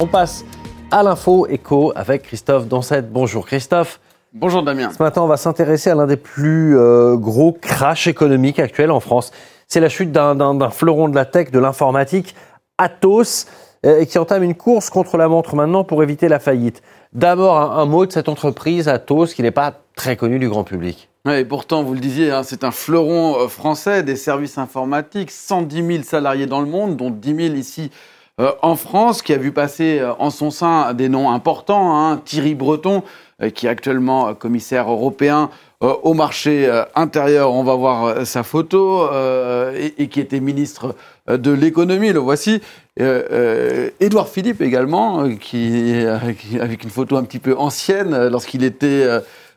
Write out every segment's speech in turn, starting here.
On passe à l'info écho avec Christophe Dansette. Bonjour Christophe. Bonjour Damien. Ce matin, on va s'intéresser à l'un des plus euh, gros crashs économiques actuels en France. C'est la chute d'un fleuron de la tech, de l'informatique, Atos, euh, qui entame une course contre la montre maintenant pour éviter la faillite. D'abord, un, mot de cette entreprise, Atos, qui n'est pas très connue du grand public. et pourtant, vous le disiez, hein, c'est un fleuron euh, français des services informatiques, 110 000 salariés dans le monde, dont 10 000 ici euh, en France, qui a vu passer euh, en son sein des noms importants. Hein, Thierry Breton, euh, qui est actuellement commissaire européen au marché intérieur, on va voir sa photo, et, qui était ministre de l'économie, le voici. Édouard Philippe également, qui, avec une photo un petit peu ancienne, lorsqu'il était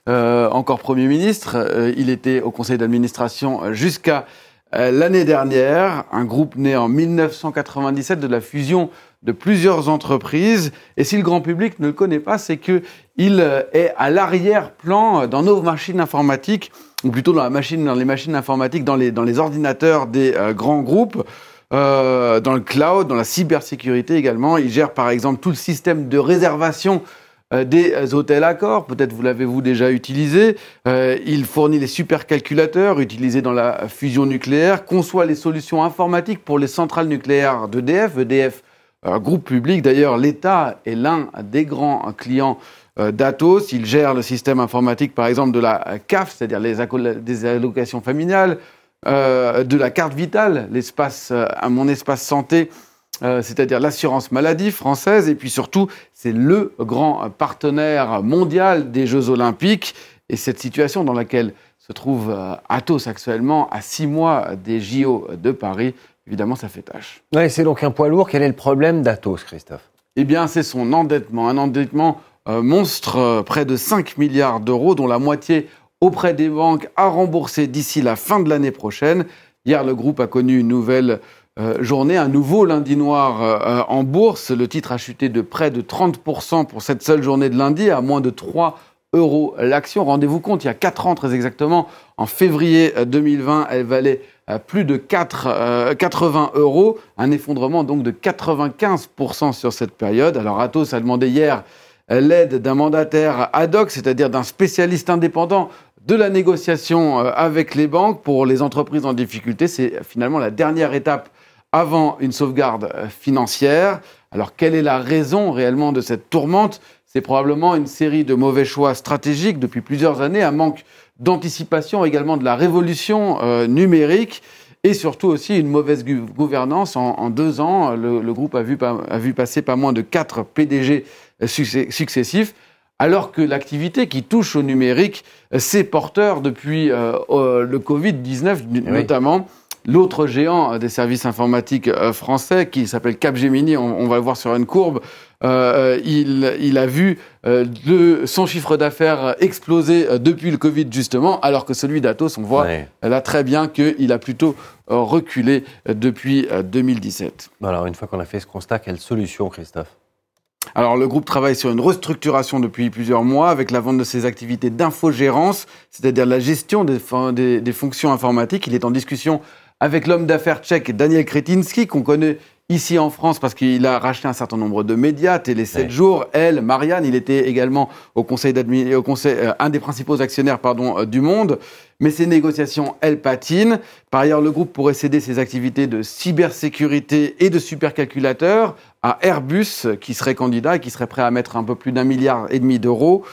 encore Premier ministre, il était au conseil d'administration jusqu'à l'année dernière, un groupe né en 1997 de la fusion de plusieurs entreprises. Et si le grand public ne le connaît pas, c'est qu'il euh, est à l'arrière-plan dans nos machines informatiques, ou plutôt dans, la machine, dans les machines informatiques, dans les, ordinateurs des euh, grands groupes. dans le cloud, dans la cybersécurité également. Il gère par exemple tout le système de réservation euh, des hôtels accords, peut-être vous l'avez-vous déjà utilisé. Euh, il fournit les supercalculateurs utilisés dans la fusion nucléaire, conçoit les solutions informatiques pour les centrales nucléaires d'EDF. EDF, euh, groupe public, d'ailleurs, l'État est l'un des grands clients d'Atos. Il gère le système informatique, par exemple, de la CAF, c'est-à-dire les des allocations familiales, de la carte vitale, l'espace, mon espace santé, euh, c'est-à-dire l'assurance maladie française, et puis surtout, c'est le grand partenaire mondial des Jeux olympiques, et cette situation dans laquelle se trouve euh, Athos actuellement, à six mois des JO de Paris, évidemment, ça fait tâche. Ouais, c'est donc un poids lourd. Quel est le problème d'Athos, Christophe? Eh bien, c'est son endettement, un endettement euh, monstre, près de 5 milliards d'euros, dont la moitié auprès des banques à rembourser d'ici la fin de l'année prochaine. Hier, le groupe a connu une nouvelle euh, journée, un nouveau lundi noir euh, en bourse. Le titre a chuté de près de 30% pour cette seule journée de lundi, à moins de 3 euros l'action. Rendez-vous compte, il y a 4 ans très exactement, en février 2020, euh, elle valait plus de 4, 80 euros, un effondrement donc de 95% sur cette période. Alors Atos a demandé hier l'aide d'un mandataire ad hoc, c'est-à-dire d'un spécialiste indépendant de la négociation avec les banques pour les entreprises en difficulté. C'est finalement la dernière étape avant une sauvegarde euh, financière. Alors quelle est la raison réellement de cette tourmente? C'est probablement une série de mauvais choix stratégiques depuis plusieurs années, un manque d'anticipation également de la révolution euh, numérique et surtout aussi une mauvaise gouvernance. En, deux ans, le, groupe a vu, a vu, passer pas moins de quatre PDG euh, successifs alors que l'activité qui touche au numérique, c'est porteur depuis le Covid-19 notamment. L'autre géant des services informatiques euh, français, qui s'appelle Capgemini, on, va le voir sur une courbe, euh, il, a vu euh, son chiffre d'affaires exploser depuis le Covid justement, alors que celui d'Atos, on voit là très bien qu'il a plutôt reculé depuis 2017. Alors une fois qu'on a fait ce constat, quelle solution, Christophe? Alors le groupe travaille sur une restructuration depuis plusieurs mois avec la vente de ses activités d'infogérance, c'est-à-dire la gestion des, des, fonctions informatiques. Il est en discussion avec l'homme d'affaires tchèque Daniel Kretinsky, qu'on connaît ici en France parce qu'il a racheté un certain nombre de médias, Télé 7 jours, elle, Marianne, il était également au conseil au conseil, euh, un des principaux actionnaires pardon, euh, du monde. Mais ces négociations, elles patinent. Par ailleurs, le groupe pourrait céder ses activités de cybersécurité et de supercalculateur à Airbus, qui serait candidat et qui serait prêt à mettre un peu plus d'un milliard et demi d'euros.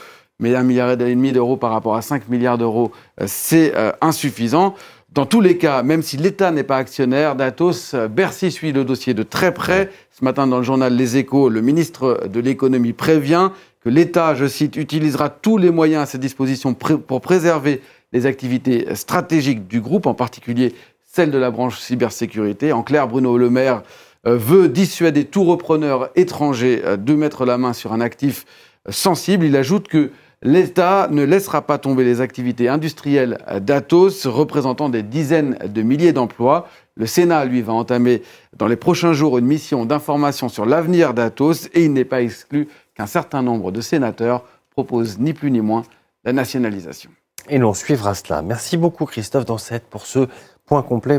Mais un milliard et demi d'euros par rapport à 5 milliards d'euros, euh, c'est insuffisant. Dans tous les cas, même si l'État n'est pas actionnaire d'Atos, Bercy suit le dossier de très près. Ce matin, dans le journal Les Échos, le ministre de l'économie prévient que l'État, je cite, utilisera tous les moyens à sa disposition pour préserver les activités stratégiques du groupe, en particulier celles de la branche cybersécurité. En clair, Bruno Le Maire euh, veut dissuader tout repreneur étranger euh, de mettre la main sur un actif sensible. Il ajoute que L'État ne laissera pas tomber les activités industrielles d'Atos, représentant des dizaines de milliers d'emplois. Le Sénat, lui, va entamer dans les prochains jours une mission d'information sur l'avenir d'Atos et il n'est pas exclu qu'un certain nombre de sénateurs proposent ni plus ni moins la nationalisation. Et l'on suivra cela. Merci beaucoup Christophe Dansette pour ce point complet.